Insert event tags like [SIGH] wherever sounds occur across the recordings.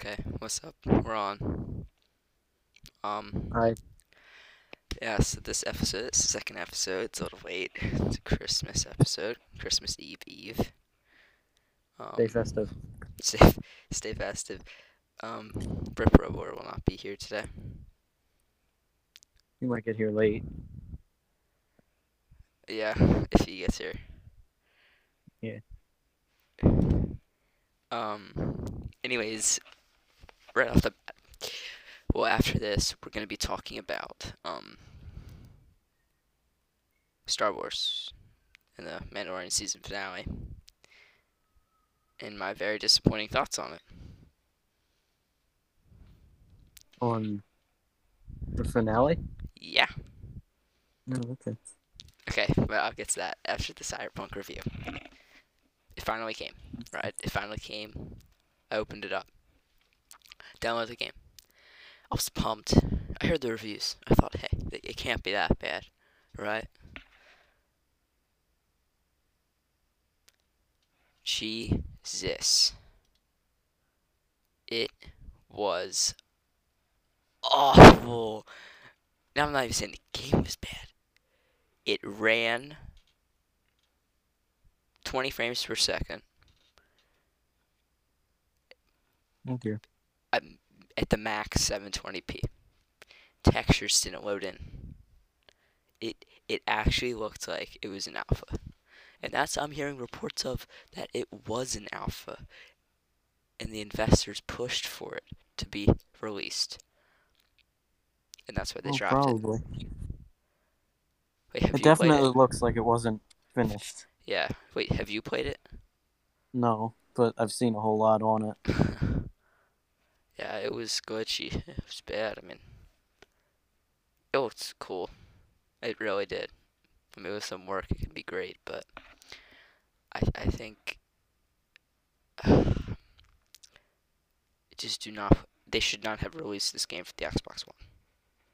Okay, what's up? We're on. Um, Hi. yeah, so this episode, it's the second episode, it's a little late. It's a Christmas episode, Christmas Eve Eve. Um, Stay festive. [LAUGHS] Stay, stay festive. Um, Rip Robor will not be here today. You might get here late. Yeah, if he gets here. Yeah. Um, anyways, right off the bat, well, after this, we're going to be talking about, um, Star Wars and the Mandalorian season finale and my very disappointing thoughts on it. On the finale? Yeah. No, okay. Okay, but I'll get to that after the Cyberpunk review. It finally came, right? It finally came. I opened it up. Downloaded the game. I was pumped. I heard the reviews. I thought, hey, it can't be that bad, right? Jesus. It was awful. Now I'm not even saying the game was bad. It ran 20 frames per second Oh at the max 720p. Textures didn't load in. It it actually looked like it was an alpha. And that's I'm hearing reports of that it was an alpha and the investors pushed for it to be released. And that's why they Oh, dropped it. Wait, It definitely it? looks like it wasn't finished. Yeah. Wait, have you played it? No, but I've seen a whole lot on it. [LAUGHS] yeah, it was glitchy. [LAUGHS] It was bad. I mean, it looked cool. It really did. I mean, with some work, it can be great, but I I think [SIGHS] just do not. They should not have released this game for the Xbox One.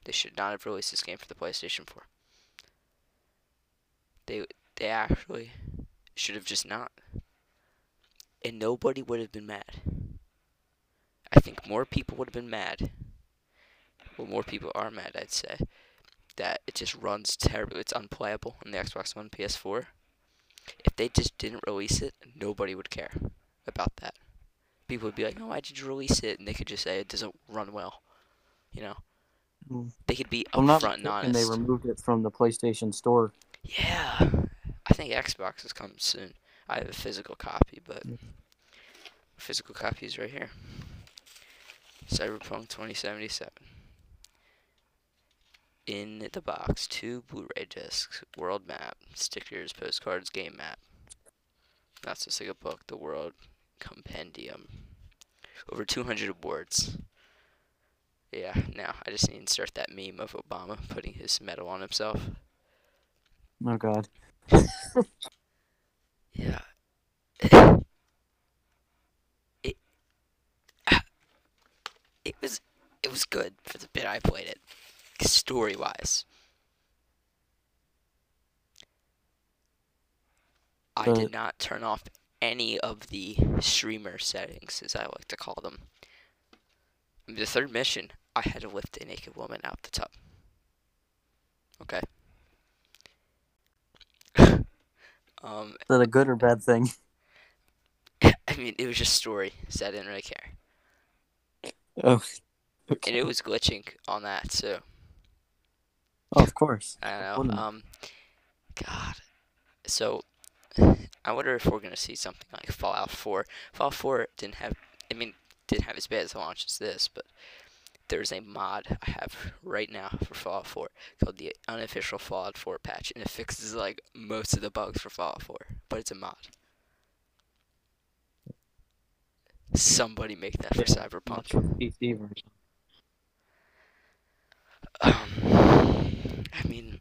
They should not have released this game for the PlayStation 4. They they actually should have just not. And nobody would have been mad. I think more people would have been mad. Well, more people are mad, I'd say. That it just runs terribly. It's unplayable on the Xbox One, PS4. If they just didn't release it, nobody would care about that. People would be like, "Oh, why did you release it?" And they could just say it doesn't run well. You know, Mm. they could be I'm not upfront and honest. they removed it from the PlayStation Store. Yeah, I think Xbox is coming soon. I have a physical copy, but Mm. physical copy is right here. Cyberpunk 2077. In the box, two Blu-ray discs, world map, stickers, postcards, game map. That's just like a book, the World Compendium. Over 200 awards. Yeah, now I just need to insert that meme of Obama putting his medal on himself. Oh god. [LAUGHS] Yeah. [LAUGHS] It it was it was good for the bit I played it. Story wise. I did not turn off any of the streamer settings, as I like to call them. The third mission, I had to lift a naked woman out the tub. Okay. [LAUGHS] um, Is that a good or bad thing? [LAUGHS] I mean, it was just story, so I didn't really care. Oh. [LAUGHS] And it was glitching on that so. Oh, of course. I don't know. Um, God. So, [LAUGHS] I wonder if we're gonna see something like Fallout 4. Fallout 4 didn't have. I mean, didn't have as bad as a launch as this, but there's a mod I have right now for Fallout 4 called the unofficial Fallout 4 patch, and it fixes like most of the bugs for Fallout 4. But it's a mod. Somebody make that for Yeah, Cyberpunk. Not for the PC version. Um, I mean,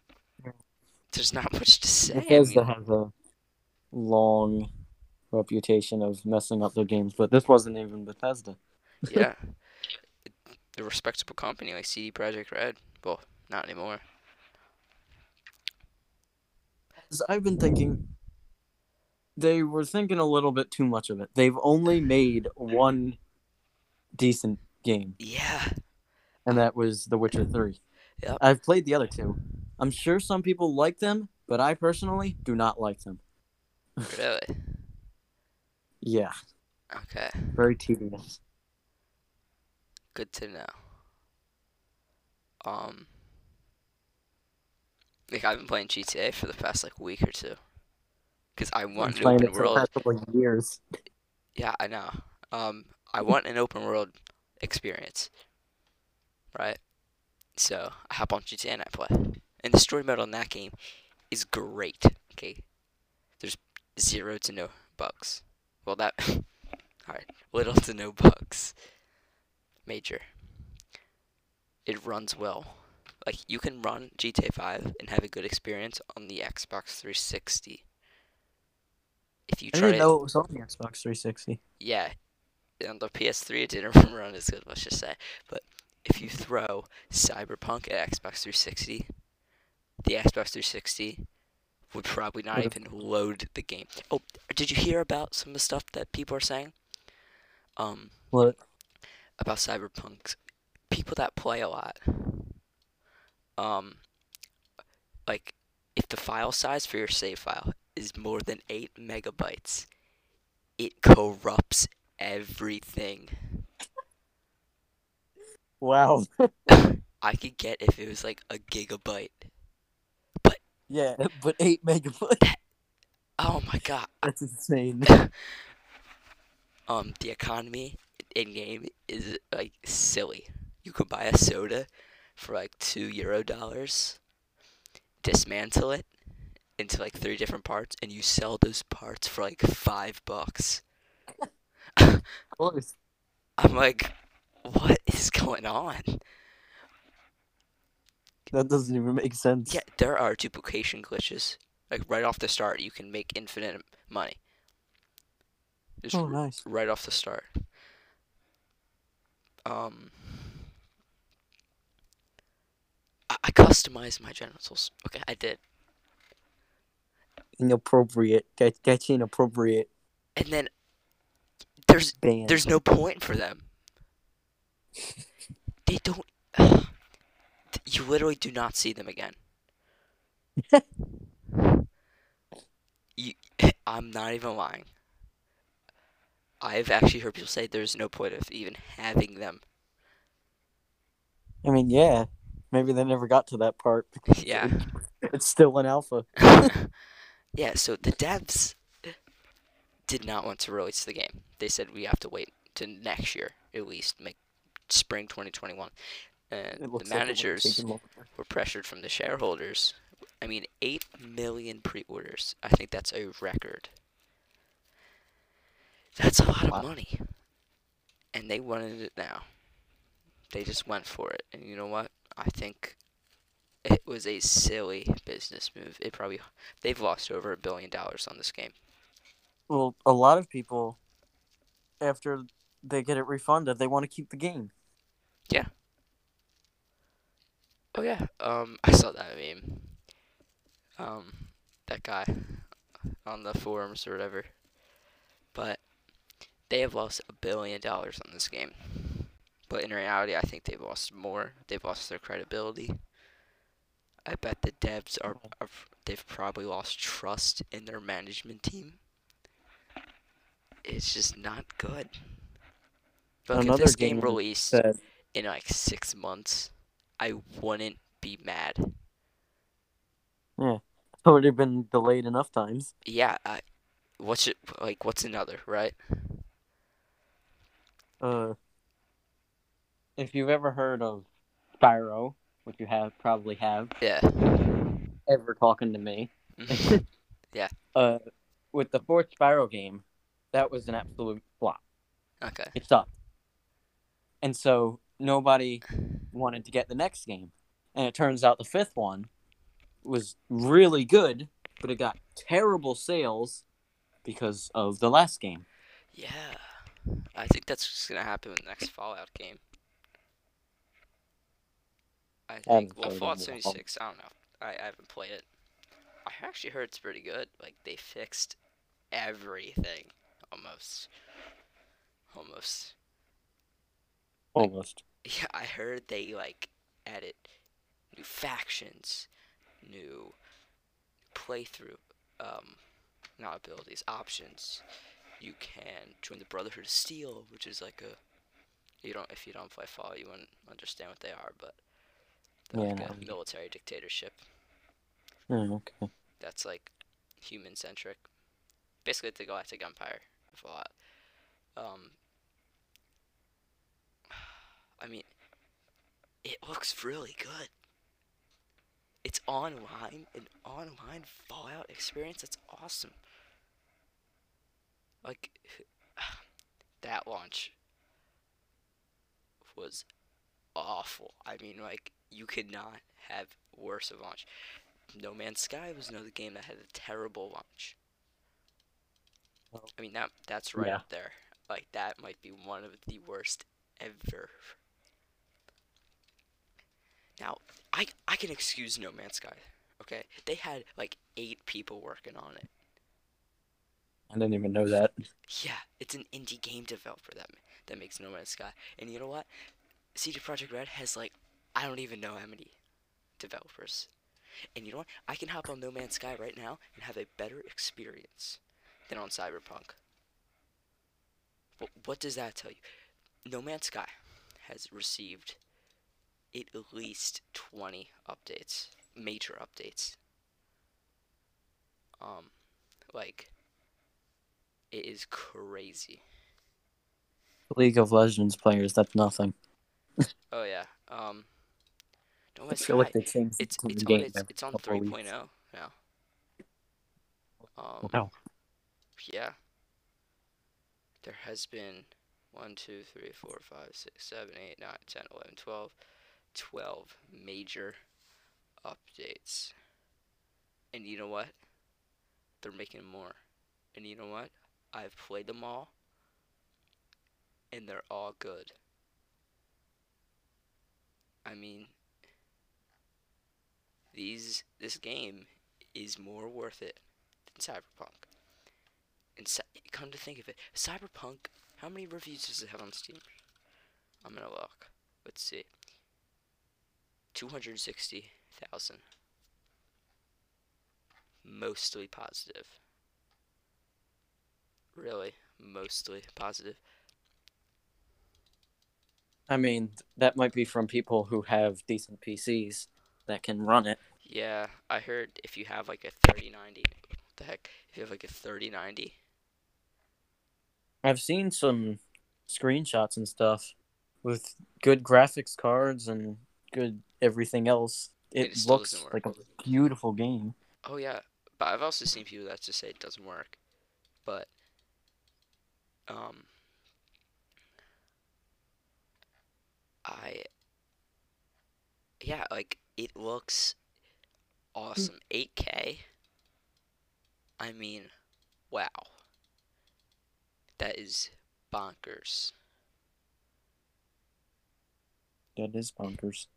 there's not much to say. I Bethesda mean, has a long reputation of messing up their games, but this wasn't even Bethesda. yeah, [LAUGHS] a respectable company like CD Projekt Red. Well, not anymore. As I've been thinking, they were thinking a little bit too much of it. They've only made one decent game, Yeah. and that was The Witcher Three. Yep. I've played the other two. I'm sure some people like them, but I personally do not like them. Really? Yeah, Okay. very tedious. Good to know. Um, like I've been playing GTA for the past like week or two, cause I want an open it for the world. past couple of years. Yeah, I know. Um, I want an open world experience, right? So I hop on GTA and I play, and the story mode on that game is great. Okay, there's zero to no bugs. Well, that [LAUGHS] all right, little to no bugs. Major. It runs well. Like you can run GTA 5 and have a good experience on the Xbox 360. If you I try didn't know it was on the Xbox 360. yeah, on the PS3 it didn't [LAUGHS] run as good, let's just say. But if you throw Cyberpunk at Xbox 360, the Xbox 360 would probably not Would've- even load the game. Oh, did you hear about some of the stuff that people are saying? Um, What? about Cyberpunk, people that play a lot, um, like if the file size for your save file is more than eight megabytes, it corrupts everything. Wow. [LAUGHS] I could get if it was like a gigabyte. But Yeah, [LAUGHS] but eight megabytes. Oh my god. [LAUGHS] That's insane. Um, the economy in game is like silly. You could buy a soda for like two euro dollars, dismantle it into like three different parts, and you sell those parts for like five bucks. [LAUGHS] I'm like, what is going on? That doesn't even make sense. Yeah, there are duplication glitches. Like right off the start, you can make infinite money. Just Oh, nice. right off the start. Um, I, I customized my genitals. Okay, I did, Inappropriate. That, that's inappropriate. and then there's Ban. there's no point for them. [LAUGHS] They don't. [SIGHS] you literally do not see them again. [LAUGHS] you, [LAUGHS] I'm not even lying. I've actually heard people say there's no point of even having them. I mean, yeah. Maybe they never got to that part. Yeah. It's still an alpha. Yeah, so the devs did not want to release the game. They said we have to wait to next year at least, make spring 2021. And the looks like managers were pressured from the shareholders. I mean, 8 million pre-orders. I think that's a record. That's a lot Wow. of money. And they wanted it now. They just went for it. And you know what? I think it was a silly business move. It probably they've lost over a billion dollars on this game. Well, a lot of people, after they get it refunded, they want to keep the game. Yeah. Oh yeah, um, [LAUGHS] I saw that meme. Um, that guy on the forums or whatever. But they have lost a billion dollars on this game. But in reality, I think they've lost more. They've lost their credibility. I bet the devs are, are they've probably lost trust in their management team. It's just not good. Look, if this game game released That in like six months, I wouldn't be mad. Yeah, it's [LAUGHS] already been delayed enough times. Yeah, I, what's it like? What's another, right? Uh, if you've ever heard of Spyro, which you have probably have, Yeah. ever talking to me, [LAUGHS] yeah. uh, with the fourth Spyro game, that was an absolute flop. okay. It sucked. And so nobody wanted to get the next game. And it turns out the fifth one was really good, but it got terrible sales because of the last game. Yeah. I think that's just gonna happen with the next Fallout game. I think. Well, Fallout 76. I don't know. I, I haven't played it. I actually heard it's pretty good. Like they fixed everything, almost. Almost. Almost. Yeah, I heard they like added new factions, new playthrough, um, not abilities, options. You can join the Brotherhood of Steel, which is like a you don't if you don't play Fall, you wouldn't understand what they are, but they're Yeah, like a military dictatorship Oh, okay. that's like human centric. Basically, the Galactic Empire of Fallout. Um, I mean, it looks really good. It's online, an online Fallout experience. That's awesome. Like [SIGHS] that launch was awful. I mean, like you could not have worse of launch. No Man's Sky was another game that had a terrible launch. Well, I mean that that's right yeah. up there. Like that might be one of the worst ever. Now, I I can excuse No Man's Sky. Okay? They had like 8 people working on it. I didn't even know that. Yeah, it's an indie game developer that that makes No Man's Sky. And you know what? CD Projekt Red has like I don't even know how many developers. And you know what? I can hop on No Man's Sky right now and have a better experience than on Cyberpunk. But what does that tell you? No Man's Sky has received at least 20 updates, major updates. Um like it is crazy. League of Legends players, that's nothing. Oh yeah. Um No I Man's feel like they changed it's the it's on it's, it's on 3.0 now. Um Wow. yeah. There has been 1 2 3 4 5 6 7 8 9 10 11 12 12 major updates. And you know what? They're making more. And you know what? I've played them all and they're all good. I mean, these this game is more worth it than Cyberpunk. And come to think of it, Cyberpunk, how many reviews does it have on Steam? I'm gonna look. Let's see. Two hundred sixty thousand. Mostly positive. Really, mostly positive. I mean, that might be from people who have decent PCs that can run it. Yeah, I heard if you have like a 3090, what the heck? If you have like a 3090, I've seen some screenshots and stuff with good graphics cards and good everything else. It, it looks like a beautiful game. oh yeah, but I've also seen people that just say it doesn't work. But um I yeah, like it looks awesome. Mm. 8K. I mean, wow. That is bonkers. That is bonkers.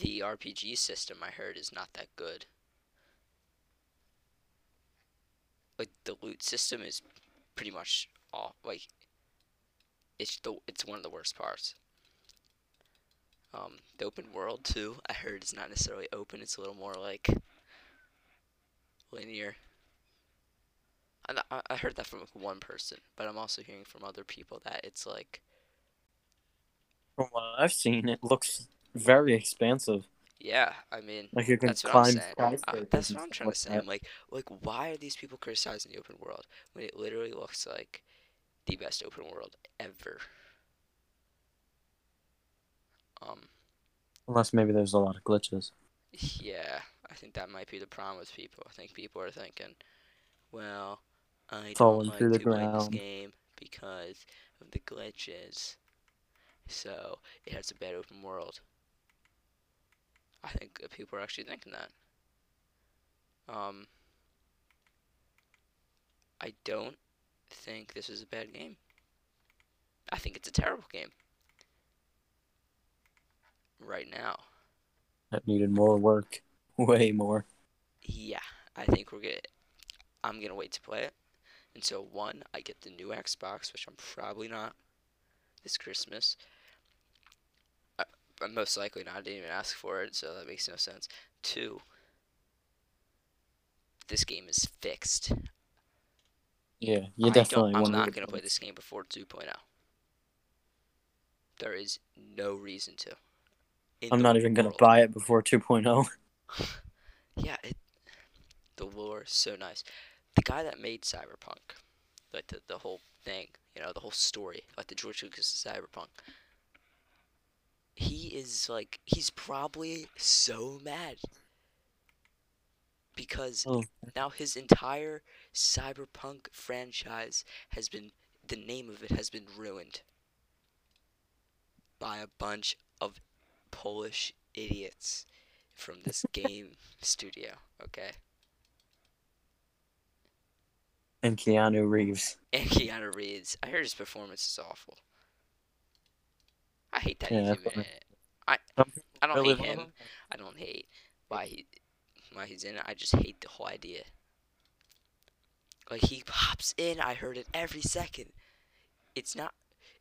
The RPG system I heard is not that good. Like the loot system is pretty much all like it's the it's one of the worst parts. Um, the open world too. I heard it's not necessarily open. It's a little more like linear. I I- heard that from like one person, but I'm also hearing from other people that it's like From what I've seen, it looks very expansive. yeah. I mean, Like you can That's what I'm saying. Uh, that's what I'm trying to say. I'm like, like, why are these people criticizing the open world when it literally looks like the best open world ever? Um, Unless maybe there's a lot of glitches. yeah, I think that might be the problem with people. I think people are thinking, well, I don't Falling like through the to play this ground. game because of the glitches, so it has a bad open world. I think people are actually thinking that. Um, I don't think this is a bad game. I think it's a terrible game. Right now. That needed more work. [LAUGHS] Way more. Yeah, I think we're gonna. I'm gonna wait to play it until one, I get the new Xbox, which I'm probably not. this Christmas. I, but most likely not. I didn't even ask for it, so that makes no sense. Two, this game is fixed. Yeah, you definitely I'm not going to play this game before 2.0. There is no reason to. I'm not even gonna buy it before oh. 2.0. [LAUGHS] Yeah, it, the lore is so nice. The guy that made Cyberpunk, like the, the whole thing, you know, the whole story, like the George Lucas of Cyberpunk, he is like, he's probably so mad. Because Oh. now his entire Cyberpunk franchise has been, the name of it has been ruined by a bunch of Polish idiots from this [LAUGHS] game studio, okay? And Keanu Reeves. And Keanu Reeves. I heard his performance is awful. I hate that Yeah, he's that's even in what it. I I don't hate him. I don't hate why he why he's in it. I just hate the whole idea. Like he pops in, I heard it every second. It's not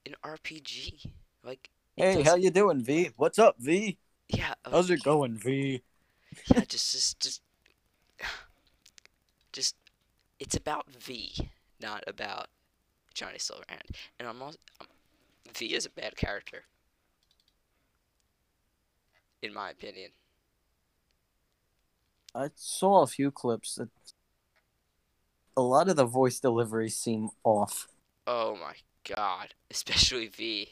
an RPG. Like Hey, how you doing, V? What's up, V? yeah, How's it going, V? yeah, just just just [SIGHS] just it's about V, not about Johnny Silverhand. And I'm also um, V is a bad character, in my opinion. I saw a few clips. That a lot of the voice deliveries seem off. Oh my god, especially V.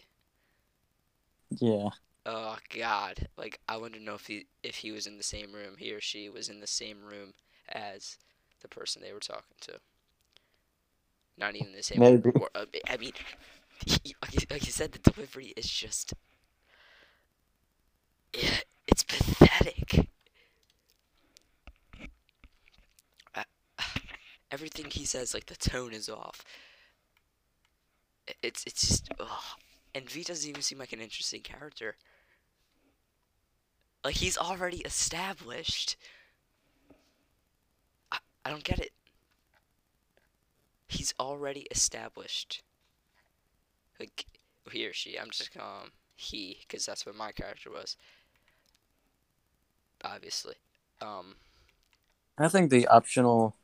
Yeah. Oh god, like I want to know if he if he was in the same room, he or she was in the same room as the person they were talking to. Not even the same. Maybe. Or, uh, I mean, [LAUGHS] he, like, you- said, the delivery is just. Yeah, it's pathetic. Uh, [SIGHS] everything he says, like the tone is off. It's it's just ugh. And V doesn't even seem like an interesting character. Like he's already established. I, I don't get it. He's already established. Like he or she. I'm just him he because that's what my character was. Obviously. Um. I think the optional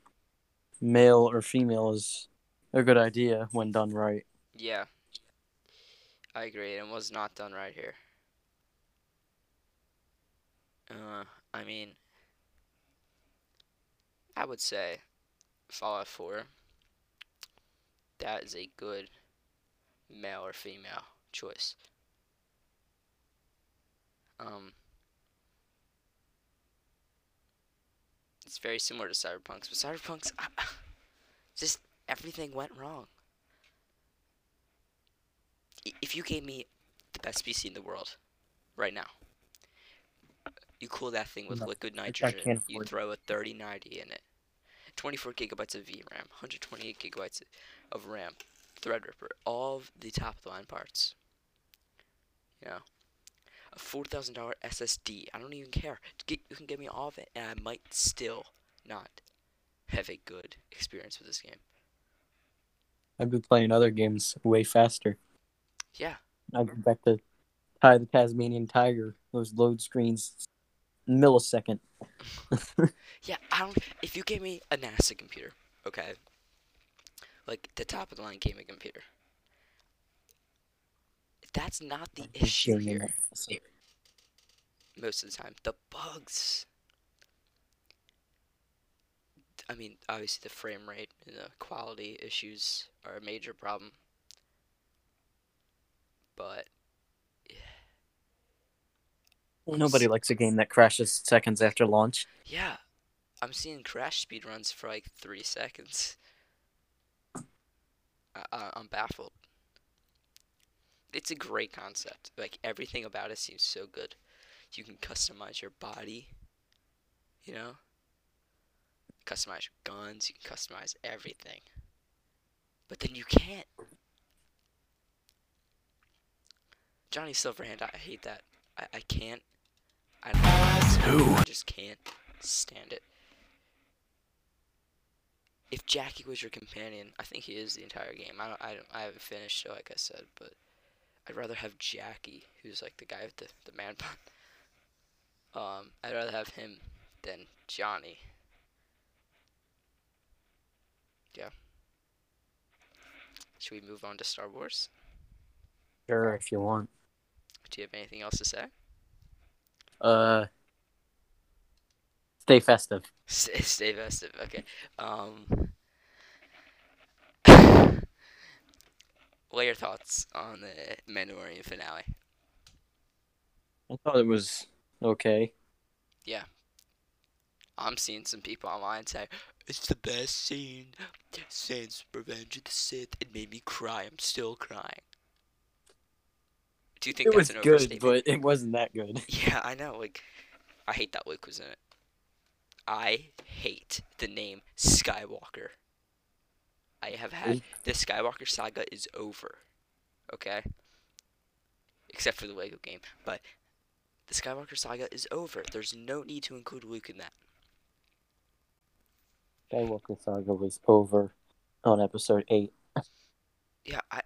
male or female is a good idea when done right. Yeah. I agree. It was not done right here. Uh, I mean, I would say Fallout 4. That is a good male or female choice. Um, it's very similar to Cyberpunk's, but Cyberpunk's [LAUGHS] just everything went wrong. If you gave me the best PC in the world right now, you cool that thing with No, liquid nitrogen, you throw a 3090 in it, 24 gigabytes of VRAM, 128 gigabytes of RAM, Threadripper, all of the top of the line parts. You know, a $4,000 SSD. I don't even care. Get, you can give me all of it, and I might still not have a good experience with this game. I've been playing other games way faster. Yeah, I go back to Ty the Tasmanian Tiger. Those load screens, millisecond. [LAUGHS] Yeah, I don't. If you gave me a NASA computer, okay, like the top of the line gaming computer, that's not the issue here. Most of the time, the bugs. I mean, obviously the frame rate and the quality issues are a major problem, but [SIGHS] Nobody likes a game that crashes seconds after launch. yeah, I'm seeing crash speed runs for like three seconds. I, I, I'm baffled. It's a great concept. Like everything about it seems so good. You can customize your body. You know. Customize your guns. You can customize everything. But then you can't. Johnny Silverhand, I hate that. I, I can't. I don't know. I just can't stand it. If Jackie was your companion, I think he is the entire game. I don't, I don't, I haven't finished, so like I said, but I'd rather have Jackie, who's like the guy with the, the man bun. [LAUGHS] Um, I'd rather have him than Johnny. Yeah. Should we move on to Star Wars? Sure, if you want. Do you have anything else to say? Uh, stay festive. Stay, [LAUGHS] stay festive. Okay. Um. [LAUGHS] what are your thoughts on the Mandalorian finale? I thought it was okay. Yeah. I'm seeing some people online say it's the best scene since Revenge of the Sith. It made me cry. I'm still crying. Do you think It that's was an good, overstatement? but it wasn't that good. [LAUGHS] Yeah, I know. Like, I hate that Luke was in it. I hate the name Skywalker. I have had the Skywalker saga is over. Okay? Except for the Lego game. But the Skywalker saga is over. There's no need to include Luke in that. Skywalker Saga was over on episode eight. Yeah, I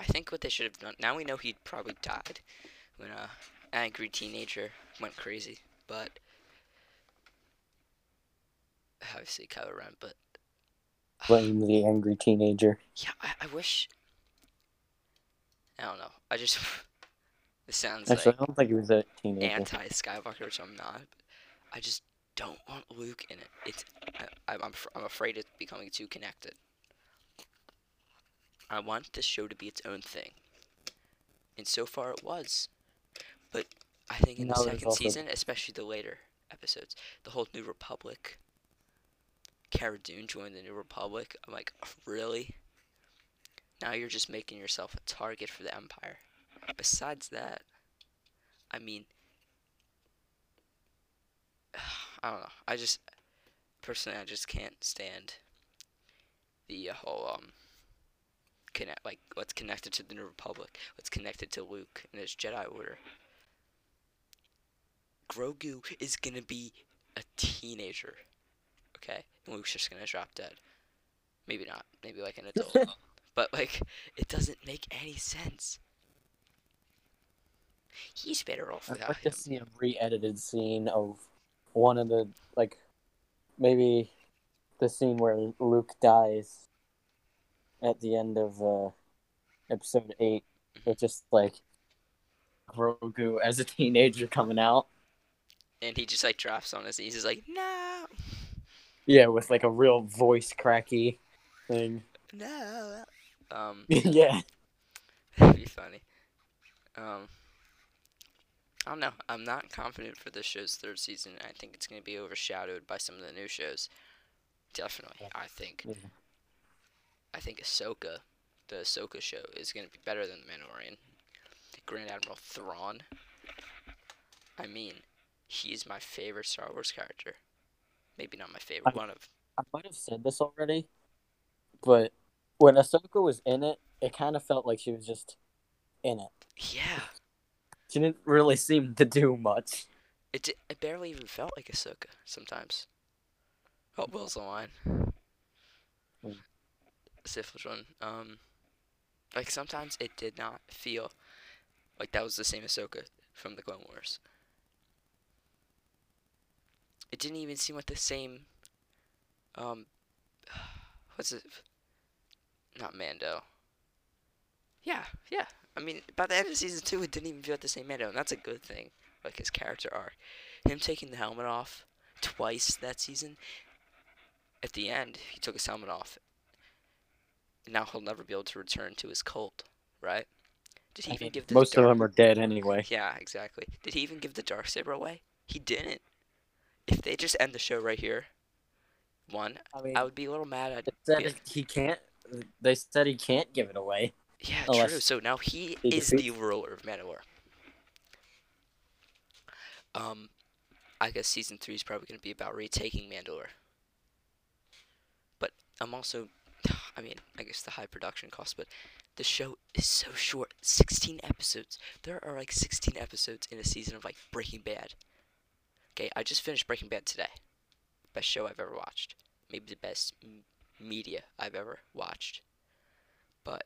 I think what they should have done now we know he probably died when a angry teenager went crazy, but obviously Kylo Ren, but [SIGHS] Blame the angry teenager. Yeah, I, I wish. I don't know. I just. [LAUGHS] this sounds Actually, like I don't think he was a teenager. anti Skywalker, which I'm not. I just don't want Luke in it. It's. I, I'm, I'm, I'm afraid it's becoming too connected. I want this show to be its own thing. And so far it was. But I think in the Now there's second season, especially the later episodes, the whole New Republic. Cara Dune joined the New Republic. I'm like, really? Now you're just making yourself a target for the Empire. Besides that, I mean, [SIGHS] I don't know. I just, personally, I just can't stand the uh, whole, um, connect, like, what's connected to the New Republic, what's connected to Luke and his Jedi Order. Grogu is gonna be a teenager, okay? And Luke's just gonna drop dead. Maybe not. Maybe like an [LAUGHS] adult. but like, it doesn't make any sense. He's better off I'd without like him. to see a re-edited scene of one of the like maybe the scene where Luke dies at the end of uh, episode eight, with just like Grogu as a teenager coming out. And he just like drops on his knees. He's like, no, Yeah, with like a real voice cracky thing. no. Um, [LAUGHS] yeah. that'd be funny. Um, I don't know. I'm not confident for this show's third season. I think it's gonna be overshadowed by some of the new shows. Definitely, I think. Yeah. I think Ahsoka, the Ahsoka show, is gonna be better than the Mandalorian. Grand Admiral Thrawn. I mean, he's my favorite Star Wars character. Maybe not my favorite. I- One of I might have said this already, but when Ahsoka was in it, it kind of felt like she was just in it. yeah. She didn't really seem to do much. It di- it barely even felt like Ahsoka sometimes. Oh, Will's the line. Hmm. Sif one. Um, like sometimes it did not feel like that was the same Ahsoka from the Clone Wars. It didn't even seem like the same. Um, [SIGHS] what's it? Not Mando. Yeah, yeah. I mean, by the end of season two, it didn't even feel like the same Mando, and that's a good thing. Like his character arc, him taking the helmet off twice that season. At the end, he took his helmet off. And now he'll never be able to return to his cult, right? Did he I even give the most of them are dead anyway. [LAUGHS] Yeah, exactly. Did he even give the dark saber away? He didn't. If they just end the show right here, one, I mean, I would be a little mad at. said yeah. he can't. They said he can't give it away. Yeah, true. So now he he is the ruler of Mandalore. Um, I guess season three is probably going to be about retaking Mandalore. But I'm also, I mean, I guess the high production cost, but the show is so short 16 episodes. There are like 16 episodes in a season of like Breaking Bad. Okay, I just finished Breaking Bad today. Best show I've ever watched. Maybe the best m- media I've ever watched. But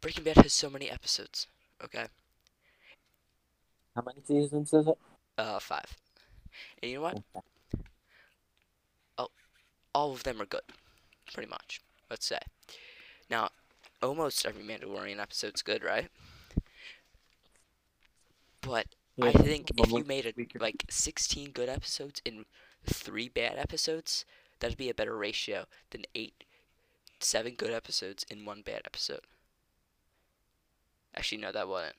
Breaking Bad has so many episodes. Okay, How many seasons is it? uh, five. And you know what? Oh all of them are good, pretty much. Let's say. Now, almost every Mandalorian episode's good, right? But I think if you made it like 16 good episodes and three bad episodes, that'd be a better ratio than eight, seven good episodes and one bad episode. Actually, no, that wasn't.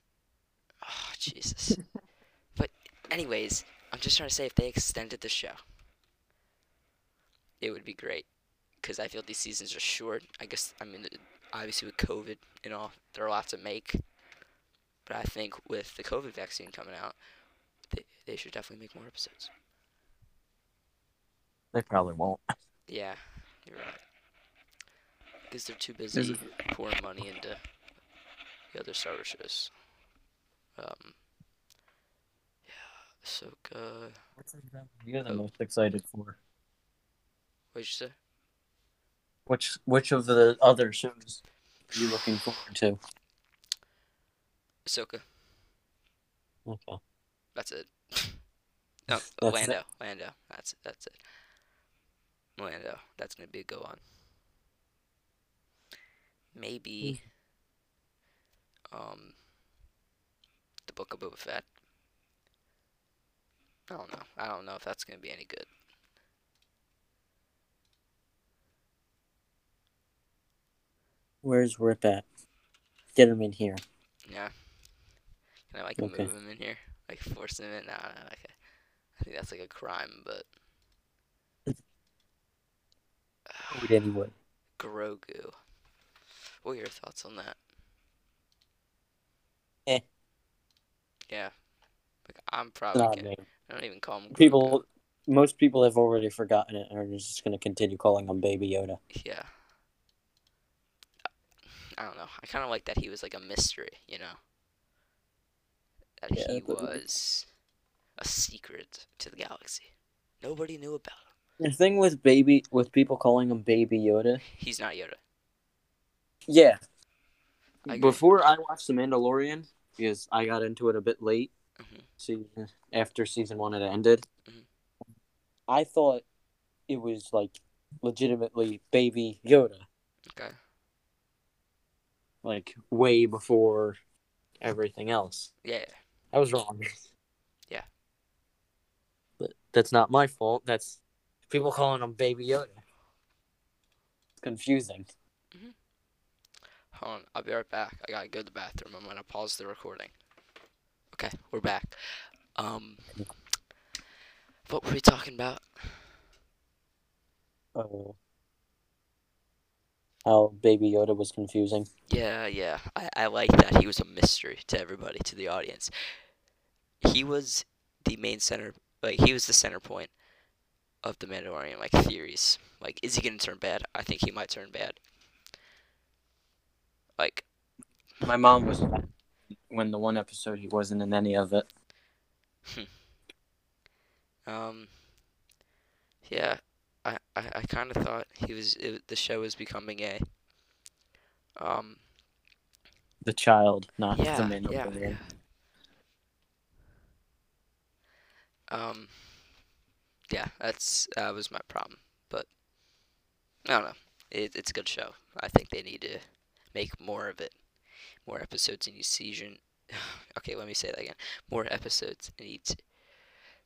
Oh, Jesus. [LAUGHS] but, anyways, I'm just trying to say if they extended the show, it would be great. Because I feel these seasons are short. I guess, I mean, obviously with COVID and all, there are a lot to make. But I think with the COVID vaccine coming out, they, they should definitely make more episodes. They probably won't. [LAUGHS] Yeah, you're right. Because they're too busy pouring money into the other Star Wars shows. Um, yeah, Ahsoka. You're the Oh. most excited for. What'd you say? Which which of the other shows are you looking forward to? Ahsoka. Okay. That's it. [LAUGHS] no, That's Lando. it. Lando. That's that's it. Lando. That's gonna be a go on. Maybe. Um. The Book of Boba Fett. I don't know. I don't know if that's gonna be any good. Where's Rip at? Get him in here. Yeah. Can I like Okay. move him in here? Like force him in? Nah, nah, okay. I think that's like a crime, but. [SIGHS] Would anyone? Grogu. What are your thoughts on that? Eh. Yeah. Like I'm probably Nah, gonna. I don't even call him Grogu. People, most people have already forgotten it and are just going to continue calling him Baby Yoda. Yeah. I don't know. I kind of like that he was like a mystery, you know. That Yeah, he but- was a secret to the galaxy. Nobody knew about him. The thing with baby, with people calling him Baby Yoda, He's not Yoda. yeah. I. Before I watched The Mandalorian, because I got into it a bit late, Mhm. season after season one had ended, Mhm. I thought it was like legitimately Baby Yoda, Okay. Like way before everything else. Yeah. I was wrong. Yeah. But that's not my fault. That's people calling him Baby Yoda. It's confusing. Hold on. I'll be right back. I gotta go to the bathroom. I'm gonna pause the recording. Okay, we're back. Um, what were we talking about? Uh, how Baby Yoda was confusing. Yeah, yeah. I, I like that he was a mystery to everybody, to the audience. He was the main center, like, he was the center point of the Mandalorian, like, theories. Like, is he gonna turn bad? I think he might turn bad. Like, My mom was when the one episode he wasn't in any of it. um, yeah, I, I, I kind of thought he was, it, the show was becoming a, um, The child, not yeah, the yeah, Mandalorian. yeah. Um, yeah, that's that was my problem, but I don't know. It, it's a good show. I think they need to make more of it, more episodes in each season. [SIGHS] okay, let me say that again. More episodes in each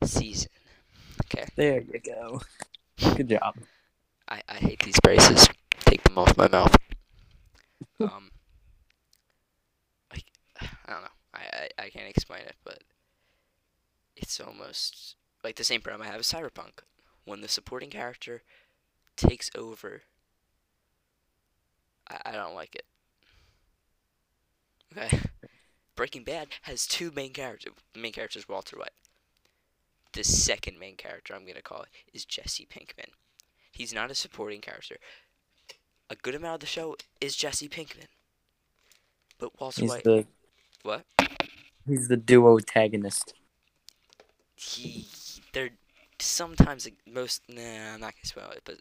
season. Okay, There you go. Good job. I I hate these braces. Take them off my mouth. [LAUGHS] Um, like I don't know. I, I I can't explain it, but it's almost like the same problem I have with Cyberpunk. When the supporting character takes over, I, I don't like it. Okay. [LAUGHS] Breaking Bad has two main characters. The main character is Walter White. The second main character, I'm gonna call it, is Jesse Pinkman. He's not a supporting character. A good amount of the show is Jesse Pinkman. But Walter He's White, the what? he's the duo antagonist. he they're sometimes like most nah I'm not gonna spoil it but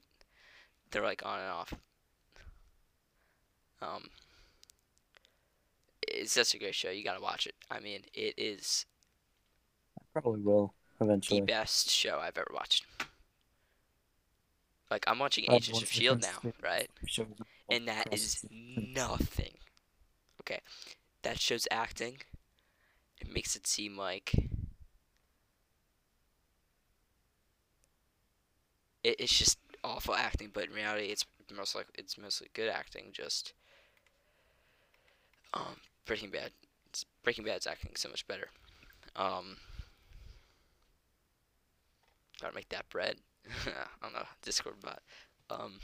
they're like on and off um it's such a great show. You gotta watch it. I mean, it is I probably will the best show I've ever watched. Like I'm watching Agents of Shield now, right? And that is nothing. Okay, that show's acting. It makes it seem like it, it's just awful acting, but in reality, it's most like it's mostly good acting. Just um, Breaking Bad. It's, Breaking Bad's acting so much better. Um, gotta make that bread. [LAUGHS] I don't know Discord bot. Um,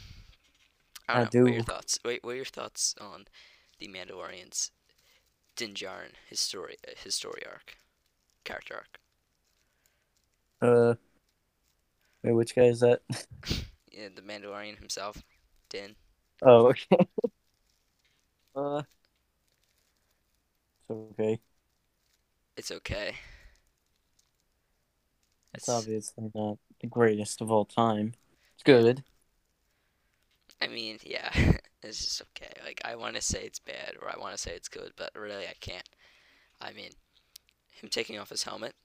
I I don't know. What are your thoughts? Wait, what are your thoughts on the Mandalorian's Din Djarin, his story, his story arc, character arc? Uh, wait, which guy is that? [LAUGHS] [LAUGHS] Yeah, the Mandalorian himself, Din. Oh, okay. uh, it's okay. It's okay. It's It's, obviously not the greatest of all time. It's good. I mean, yeah, [LAUGHS] it's just okay. Like I want to say it's bad or I want to say it's good, but really I can't. I mean, him taking off his helmet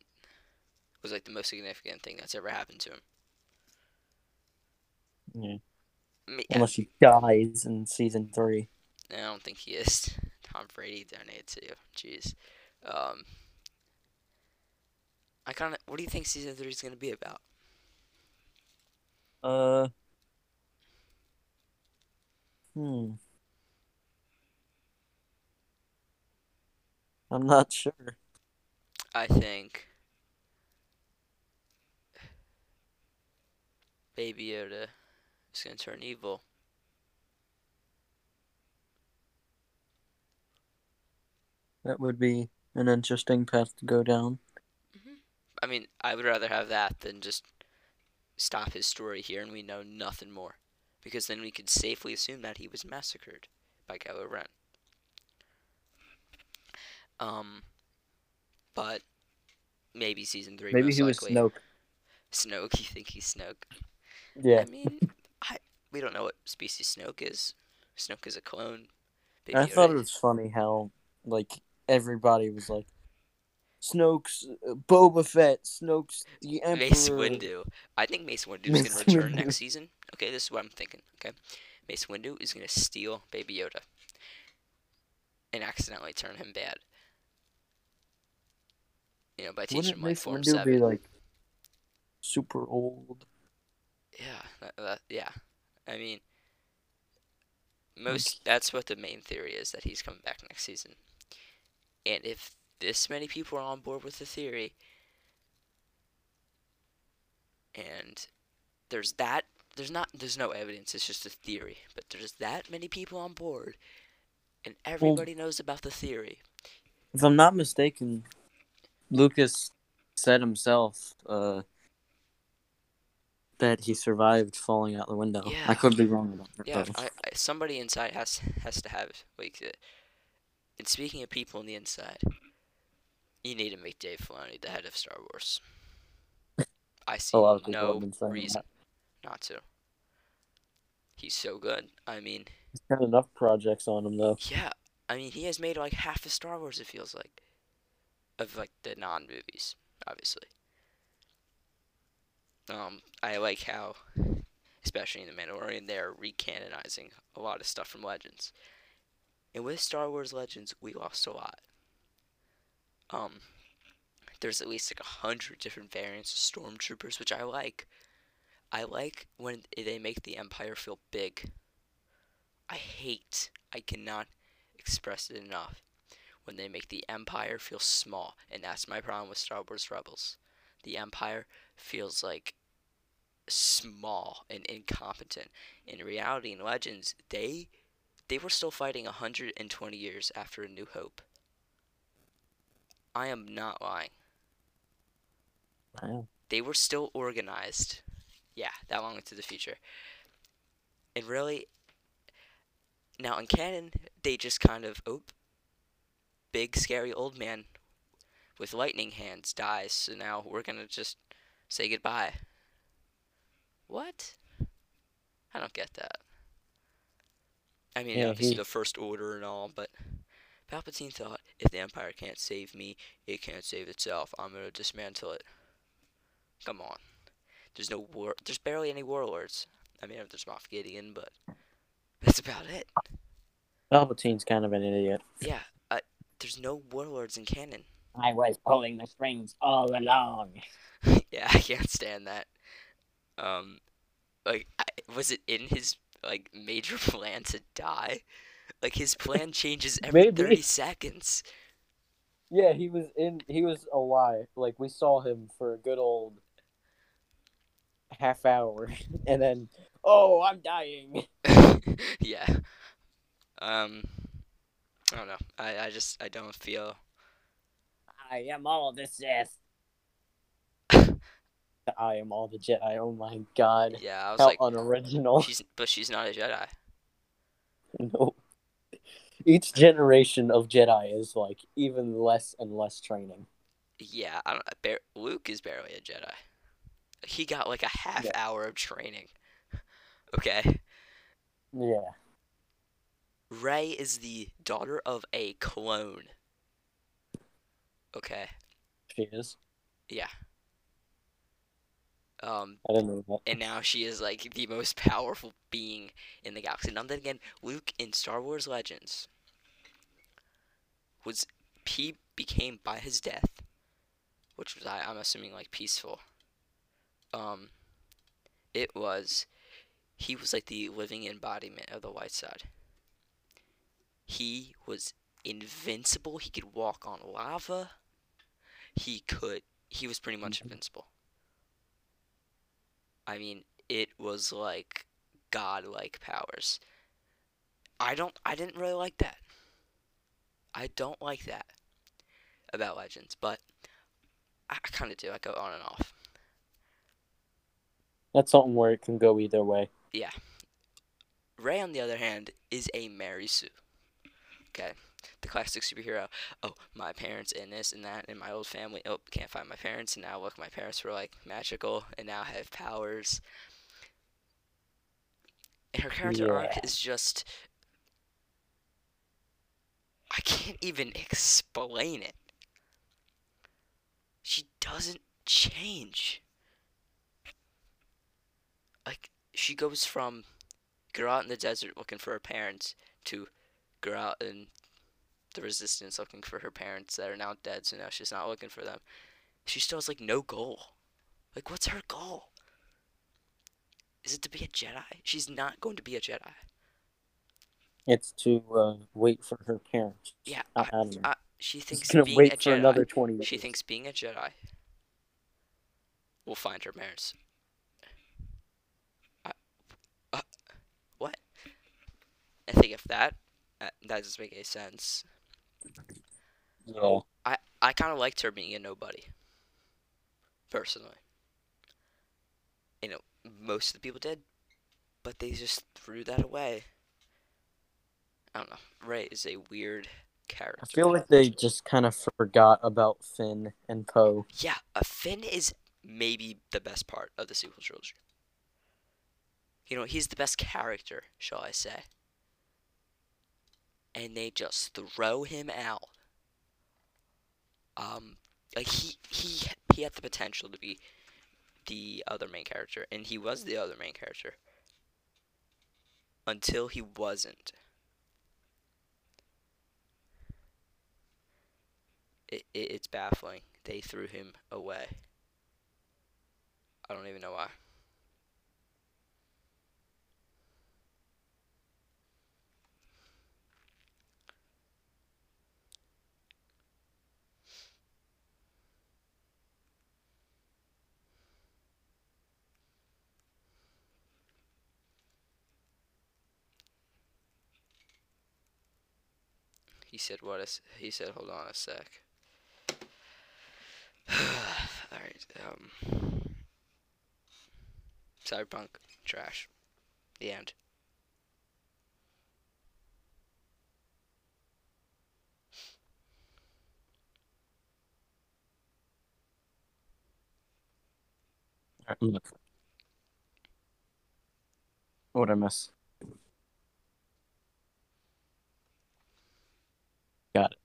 was like the most significant thing that's ever happened to him. Yeah. I mean, Unless he dies in season three. I don't think he is. Tom Brady donated to you. Jeez. Um, I kind of. What do you think season three is gonna be about? Uh. Hmm. I'm not sure. I think Baby Yoda is gonna turn evil. That would be an interesting path to go down. I mean, I would rather have that than just stop his story here and we know nothing more, because then we could safely assume that he was massacred by Kylo Ren. Um, but maybe season three. Maybe he was. Snoke. Snoke. [LAUGHS] You think he's Snoke? Yeah. I mean, I we don't know what species Snoke is. Snoke is a clone. Baby I thought Yoda- it was funny how like everybody was like, Snoke's uh, Boba Fett, Snoke's the Emperor. Mace Windu. I think Mace Windu is going to return Windu. next season. Okay, this is what I'm thinking. Okay, Mace Windu is going to steal Baby Yoda and accidentally turn him bad. You know, by teaching Wouldn't him like Mace Form Windu Seven. be like super old? Yeah, that, that, yeah. I mean, most that's what the main theory is that he's coming back next season. And if this many people are on board with the theory, and there's that, there's not, there's no evidence. It's just a theory. But there's that many people on board, and everybody knows about the theory. If I'm not mistaken, Lucas said himself uh, that he survived falling out the window. Yeah. I could be wrong about that. Yeah. I, I, somebody inside has has to have like. Uh, and speaking of people on the inside, you need to make Dave Filoni the head of Star Wars. [LAUGHS] I see A lot of people no reason that. not to. He's so good. I mean, He's got enough projects on him though. yeah. I mean, he has made like half of Star Wars. It feels like, of like the non movies, obviously. Um, I like how, especially in the Mandalorian, they're recanonizing a lot of stuff from Legends. And with Star Wars Legends, we lost a lot. Um, there's at least like a hundred different variants of stormtroopers, which I like. I like when they make the Empire feel big. I hate, I cannot express it enough, when they make the Empire feel small, and that's my problem with Star Wars Rebels. The Empire feels like small and incompetent. In reality, in Legends, they they were still fighting 120 years after A New Hope. I am not lying. Wow. They were still organized. Yeah, that long into the future. And really, now in canon, they just kind of, oh, big scary old man with lightning hands dies, so now we're gonna just say goodbye. What? I don't get that. I mean, Yeah, obviously he- the First Order and all, but Palpatine thought if the Empire can't save me, it can't save itself. I'm gonna dismantle it. Come on. There's no war. There's barely any warlords. I mean, there's Moff Gideon, but that's about it. Palpatine's kind of an idiot. Yeah. Uh, there's no warlords in canon. I was pulling the strings all along. [LAUGHS] yeah, I can't stand that. Um, like, I, was it in his like major [LAUGHS] plan to die? Like his plan changes [LAUGHS] every thirty seconds. Yeah, he was in. He was alive. Like we saw him for a good old half hour, [LAUGHS] and then oh, I'm dying. [LAUGHS] yeah. Um, I don't know. I I just I don't feel. I am all the Sith. I am all the Jedi. Oh my god, Yeah, I was how like, unoriginal. she's but she's not a Jedi. no. Each generation of Jedi is like even less and less training. Yeah, I don't. Bar- Luke is barely a Jedi. He got like a half Yeah. hour of training. [LAUGHS] Okay. Yeah. Rey is the daughter of a clone. Okay. She is. Yeah. Um, I didn't know that. and now she is like the most powerful being in the galaxy. Now then again, Luke in Star Wars Legends was he became by his death, which was I, I'm assuming like peaceful. Um, it was he was like the living embodiment of the white side. He was invincible. He could walk on lava. He could. He was pretty much Mhm. invincible. I mean, it was like godlike powers. I don't I didn't really like that. I don't like that about Legends, but I, kind of do. I go on and off. That's something where it can go either way. Yeah. Rey, on the other hand, is a Mary Sue. Okay, the classic superhero. Oh, my parents and this and that, and my old family. Oh, can't find my parents, and now look, my parents were like magical, and now have powers. And her character arc is just. I can't even explain it. She doesn't change. Like, she goes from girl out in the desert looking for her parents to girl out in the resistance looking for her parents that are now dead so now she's not looking for them. She still has like no goal. Like what's her goal? Is it to be a jedi? She's not going to be a jedi It's to uh, wait for her parents. yeah I, I, I don't know. I, she thinks gonna being wait a for jedi another twenty years. she thinks being a jedi will find her parents I, uh, what i think if that uh, that doesn't make any sense Yeah. I, I kind of liked her being a nobody. Personally. You know, most of the people did, but they just threw that away. I don't know. Rey is a weird character. I feel like they just kind of forgot about Finn and Poe. Yeah, a Finn is maybe the best part of the sequel trilogy. You know, he's the best character, shall I say. And they just throw him out. Um, like he he he had the potential to be the other main character, and he was the other main character. Until he wasn't. It, it it's baffling. They threw him away. I don't even know why. He said what? He said hold on a sec. [SIGHS] All right. Um. Cyberpunk trash. The end. What I miss? Got it.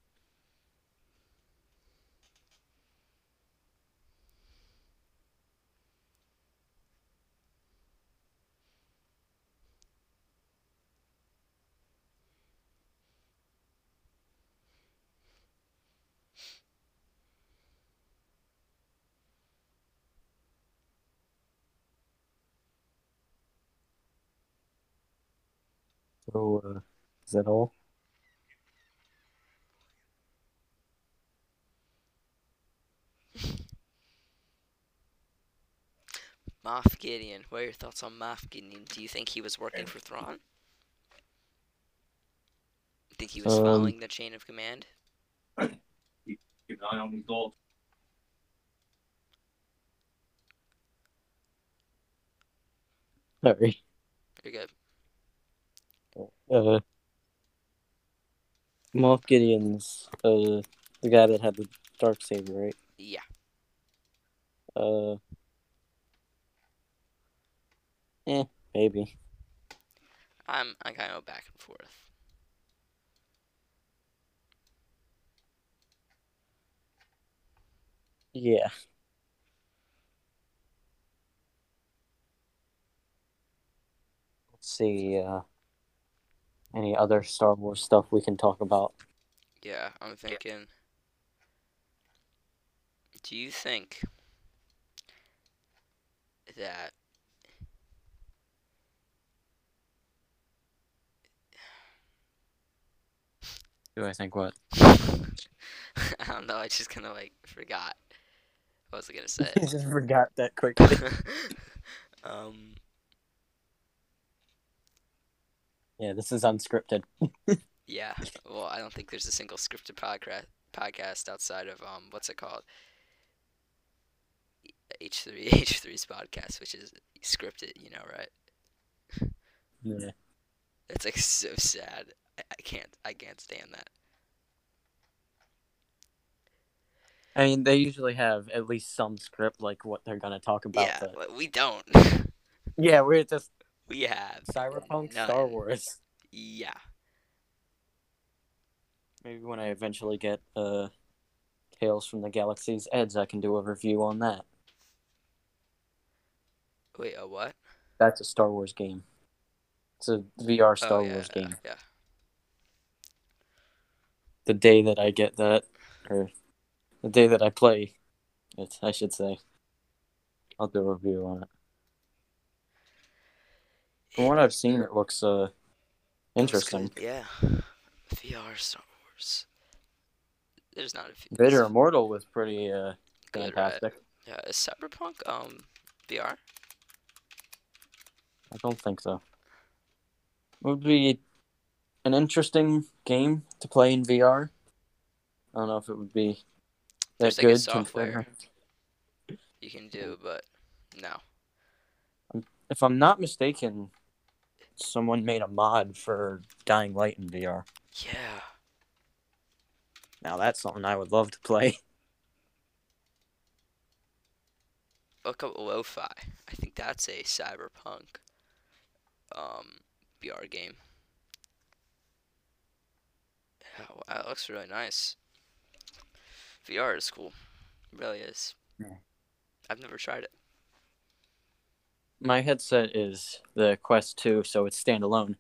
So, uh, is that all? Moff Gideon. What are your thoughts on Moff Gideon? Do you think he was working for Thrawn? Think he was Um, following the chain of command? Keep an eye on these dogs. Sorry. You're good. Uh, Moff Gideon's uh the guy that had the dark saber, right? Yeah. Uh, eh, maybe. I'm I kind of go back and forth. Yeah. Let's see. Uh, any other Star Wars stuff we can talk about? Yeah, I'm thinking. Do you think that Do I think what? [LAUGHS] I don't know, I just kind of like forgot what was I gonna [LAUGHS] say. I just forgot that quickly. [LAUGHS] um, yeah, this is unscripted. [LAUGHS] yeah. Well, I don't think there's a single scripted podcast podcast outside of um, what's it called? H three [LAUGHS] H 3s podcast, which is scripted. You know, right? Yeah. It's like so sad. I, I can't. I can't stand that. I mean, they usually have at least some script, like what they're gonna talk about. yeah, but- we don't. [LAUGHS] yeah, we're just [LAUGHS] we have cyberpunk none. Star Wars. Yeah. Maybe when I eventually get uh, Tales from the Galaxy's Edge, I can do a review on that. Wait, a what? That's a Star Wars game. It's a VR Star oh, yeah, Wars game. Yeah. The day that I get that, or the day that I play it, I should say, I'll do a review on it. From what I've seen, it looks uh Looks interesting. Yeah. VR Star Wars. There's not a few. Vader Immortal was pretty uh good, right? fantastic. Yeah, is Cyberpunk um VR? I don't think so. It would be an interesting game to play in VR. I don't know if it would be that There's like a good. software. You can do, but no. If I'm not mistaken, someone made a mod for Dying Light in VR. Yeah. Now that's something I would love to play. Look up Low-Fi. I think that's a Cyberpunk um VR game. Wow, that looks really nice. VR is cool. It really is. Yeah. I've never tried it. My headset is the Quest 2, so it's standalone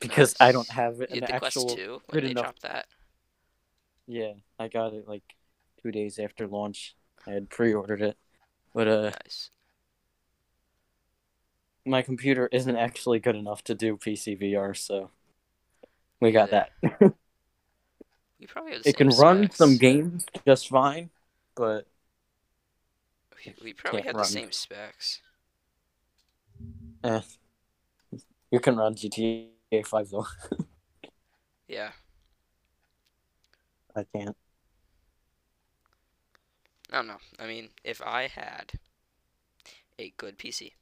because I don't have an the actual. Quest 2 when good they enough- dropped that. Yeah, I got it like two days after launch. I had pre-ordered it, but uh, Nice. my computer isn't actually good enough to do PC VR, so we got Yeah. that. [LAUGHS] We probably have the it can same run some games just fine, but We, we probably can't have run. the same specs. Eh, you can run GTA 5 though. [LAUGHS] Yeah. I can't. I don't know. I mean, if I had a good PC,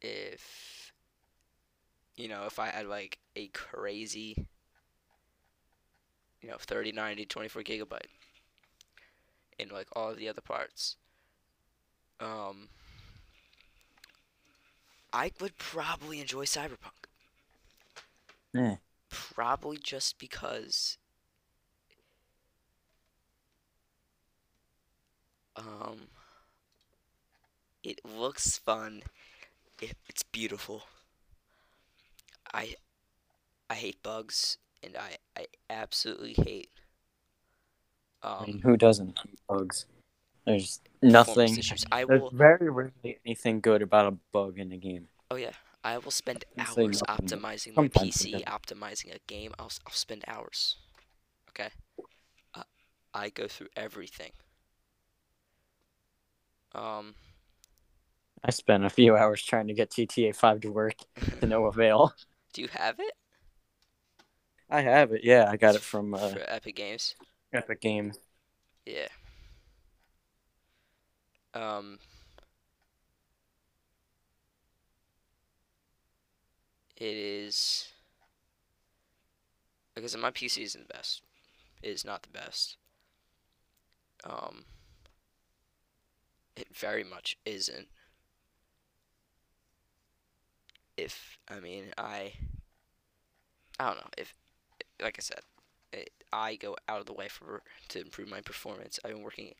if you know, if I had like a crazy, you know, 30, 90, 24 gigabyte, and like all of the other parts, um, I would probably enjoy Cyberpunk. Yeah. Probably just because Um, it looks fun. It, it's beautiful. I I hate bugs, and I I absolutely hate I mean, um who doesn't bugs? There's nothing. issues. I There's will very rarely anything good about a bug in a game. Oh yeah, I will spend I'd hours optimizing my PC, optimizing a game. I'll s- I'll spend hours. Okay. Uh, I go through everything. Um. I spent a few hours trying to get GTA 5 to work [LAUGHS] to no avail. Do you have it I have it. Yeah, I got it from uh, for Epic Games? Epic Games. Yeah. Um. It is because my PC isn't the best. It is not the best. Um. It very much isn't. If I mean I. I don't know if, like I said, it, I go out of the way for to improve my performance. I've been working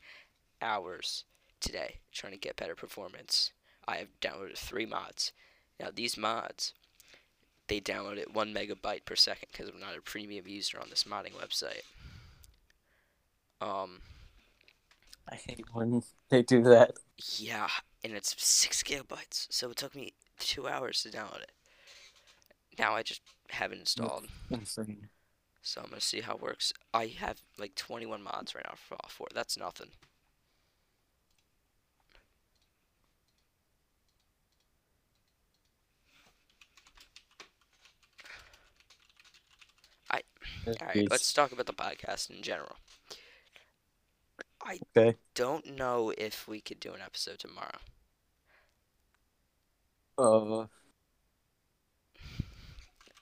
hours today trying to get better performance. I have downloaded three mods. Now these mods, they download at one megabyte per second because I'm not a premium user on this modding website. Um, I hate when they do that. yeah, and it's six gigabytes, so it took me two hours to download it. Now I just have it installed. Insane. So I'm gonna see how it works. I have like 21 mods right now for all four. That's nothing. All right, let's talk about the podcast in general. I Okay. don't know if we could do an episode tomorrow. Uh,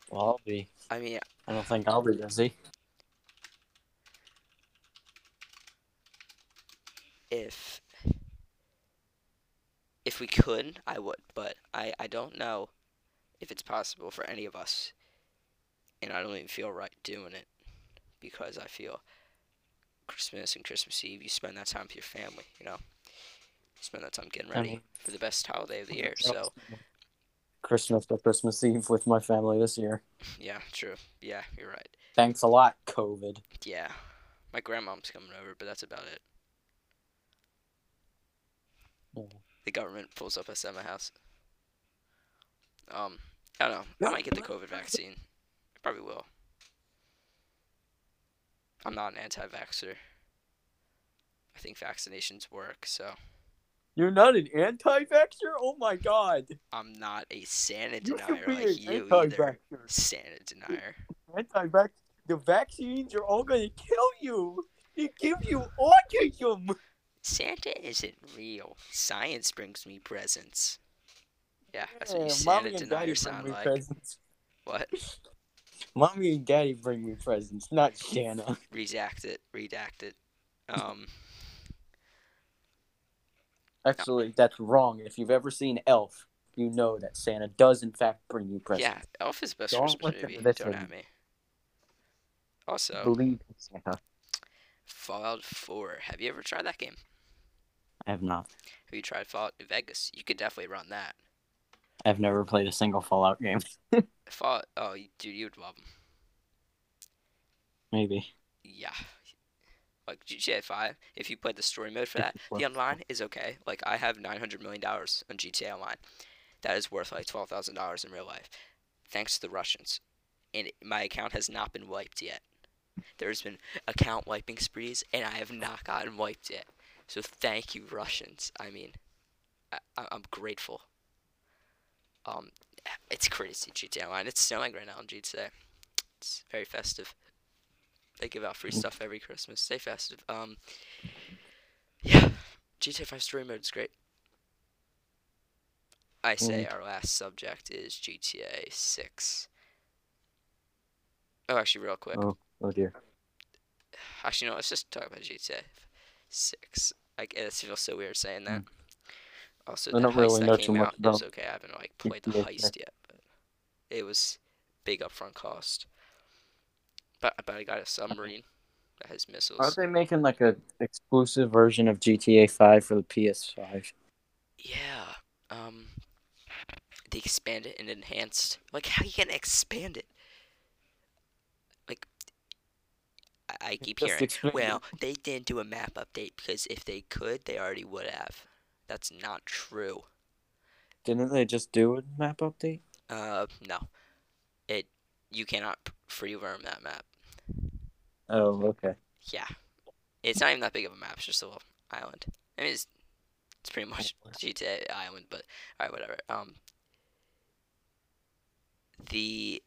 well, I'll be. I mean, I don't think I'll be busy. if if we could, I would, but I I don't know if it's possible for any of us, and I don't even feel right doing it because I feel Christmas and Christmas Eve, you spend that time with your family, you know, you spend that time getting ready for the best holiday of the year. So Christmas or Christmas Eve with my family this year. yeah, true. Yeah, you're right. Thanks a lot, COVID. Yeah, my grandmom's coming over, but that's about it. the government pulls up us at my house. Um, I don't know. I might get the COVID vaccine. Probably will. I'm not an anti-vaxxer. I think vaccinations work, so You're not an anti-vaxxer? Oh my god! I'm not a Santa You denier be like an you either. Santa denier. [LAUGHS] Anti-vax. The vaccines are all gonna kill you. They give you autism. Santa isn't real. Science brings me presents. Yeah, that's what you mommy Santa deniers sound like. presents. What? [LAUGHS] Mommy and daddy bring me presents, not Santa. [LAUGHS] Redact it. Redact it. Um. Actually, that's wrong. If you've ever seen Elf, you know that Santa does in fact bring you presents. Yeah, Elf is best Don't Christmas movie. Don't one. at me. Also, Believe Santa. Fallout 4. Have you ever tried that game? I have not. Have you tried Fallout New Vegas? You could definitely run that. I've never played a single Fallout game. [LAUGHS] Fallout. Oh, you, dude, you'd love them. Maybe. Yeah. Like GTA 5, if you played the story mode for that, the online is okay. Like I have 900 million dollars on GTA Online. That is worth like twelve thousand dollars in real life, thanks to the Russians. And it- my account has not been wiped yet. There's been account wiping sprees, and I have not gotten wiped yet. So thank you, Russians. I mean, I- I'm grateful. Um, it's crazy GTA Online. It's snowing right now in GTA. It's very festive. They give out free stuff every Christmas. Stay festive. Um, yeah, GTA 5 story mode is great. I say our last subject is GTA 6. Oh, actually, real quick. Oh, oh dear. Actually, no, let's just talk about GTA 6. I it feels so weird saying that. Also. I the don't heist really that know came too much out, it was okay. I haven't like played the heist yet, but it was big upfront cost. But, but I got a submarine that has missiles. Aren't they making like a exclusive version of GTA 5 for the PS5? Yeah. Um they expand it and enhanced. Like how you gonna expand it? Like I, I keep hearing well, they didn't do a map update because if they could, they already would have. That's not true. Didn't they just do a map update? Uh, no, it you cannot free roam that map. Oh, okay. Yeah, it's not even that big of a map. It's just a little island. I mean, it's it's pretty much GTA Island, but all right, whatever. Um, the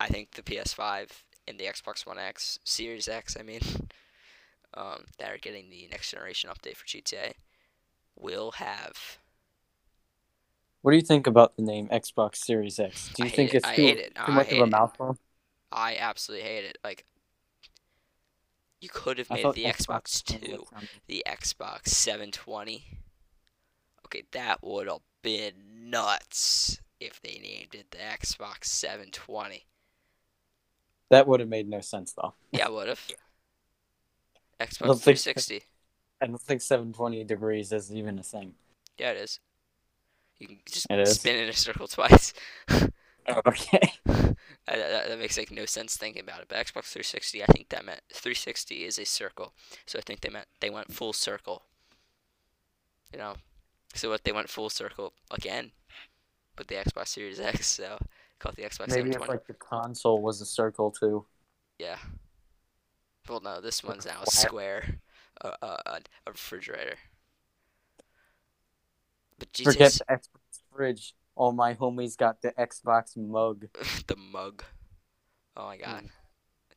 I think the PS5 and the Xbox One X, Series X, I mean, [LAUGHS] um, that are getting the next generation update for GTA, will have. What do you think about the name Xbox Series X? Do you I think it. it's too, it. too much of a mouthful? I absolutely hate it. Like, you could have made the Xbox Two. the Xbox 720. Okay, that would have been nuts if they named it the Xbox 720. That would have made no sense though. Yeah, would have. [LAUGHS] Xbox 360. I don't think 720 degrees is even a thing. Yeah, it is. You can just It is? spin in a circle [LAUGHS] twice. Oh, [LAUGHS] okay. that, that, that makes like no sense thinking about it. But Xbox 360, I think that meant 360 is a circle, so I think they meant they went full circle. You know, so what they went full circle again with the Xbox Series X. So called the Xbox Maybe if like the console was a circle too. Yeah. Well, no, this one's now a square, a, a, a, refrigerator. But Forget the Xbox fridge. All my homies got the Xbox mug. [LAUGHS] the mug. Oh my god,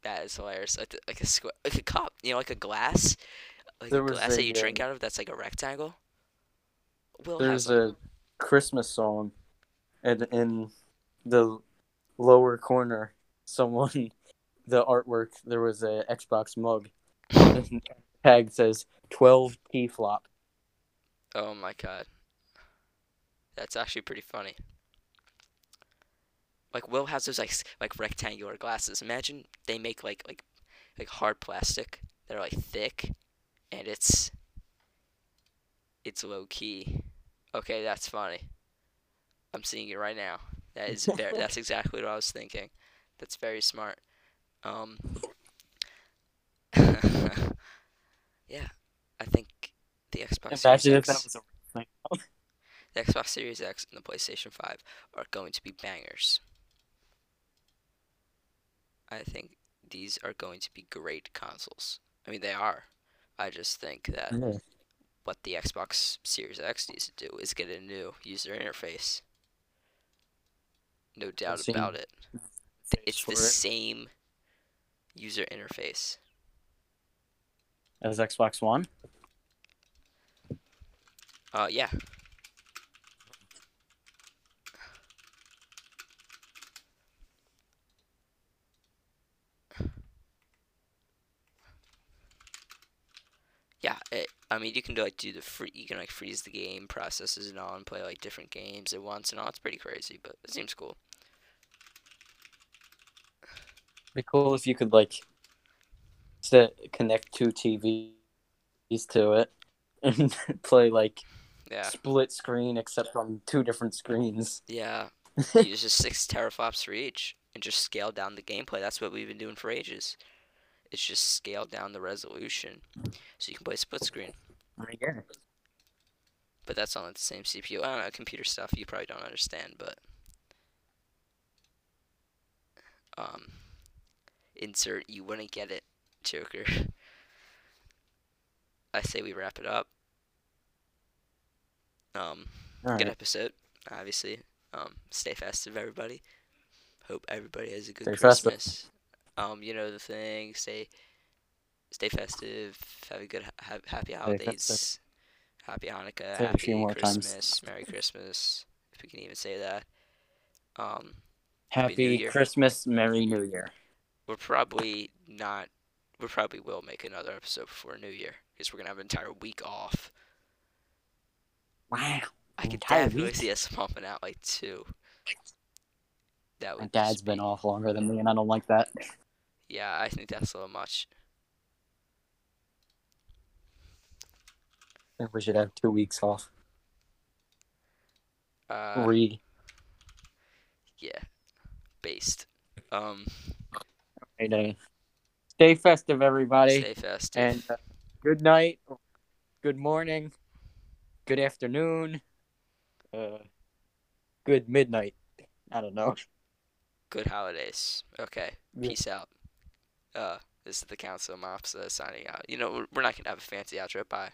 that is hilarious. Like, the- like a square, like a cup. You know, like a glass, like There a glass that a, you drink um, out of. That's like a rectangle. Will There's has a Christmas song, and in the lower corner, someone, [LAUGHS] the artwork, there was a Xbox mug. [LAUGHS] tag says 12 T flop. Oh my god. That's actually pretty funny. Like Will has those like like rectangular glasses. Imagine they make like like like hard plastic that are like thick and it's it's low key. Okay, that's funny. I'm seeing it right now. That is very [LAUGHS] that's exactly what I was thinking. That's very smart. Um Yeah. I think the Xbox Imagine Series X- was a thing. [LAUGHS] the Xbox Series X and the PlayStation 5 are going to be bangers. I think these are going to be great consoles. I mean, they are. I just think that what the Xbox Series X needs to do is get a new user interface. No doubt about it. It's the it. same user interface. As Xbox One? Uh, yeah. Yeah, it, I mean, you can do like do the free, you can like freeze the game processes and all, and play like different games at once and all. It's pretty crazy, but it seems cool. Be cool if you could like set, connect two TVs to it [LAUGHS] and play like Yeah, split screen except on two different screens. yeah. [LAUGHS] Use just six teraflops for each, and just scale down the gameplay. That's what we've been doing for ages. It's just scale down the resolution, so you can play split screen. Yeah. But that's on the same CPU. I don't know, computer stuff you probably don't understand, but um insert you wouldn't get it, Joker. I say we wrap it up. Um All good right. episode, obviously. Um stay festive everybody. Hope everybody has a good Stay festive. Christmas. Um, you know the thing, stay stay festive, have a good ha- happy holidays. Happy Hanukkah, Say it a few happy more times. Christmas, Merry Christmas, if we can even say that. Um, Happy Happy Christmas, Merry New Year. we're probably not, we probably will make another episode before New Year because we're gonna have an entire week off. Wow. I could definitely week? see us pumping out like two. That would My dad's been off longer than me, and I don't like that. Yeah, I think that's a little much. I think we should have two weeks off. Uh, Re. yeah, based. Um, uh, Stay festive, everybody. stay festive. And uh, good night, good morning, good afternoon, uh, good midnight. I don't know. Good holidays. Okay. Yeah. Peace out. Uh, this is the Council of Mops uh, signing out. You know, we're- we're not gonna have a fancy outro. Bye.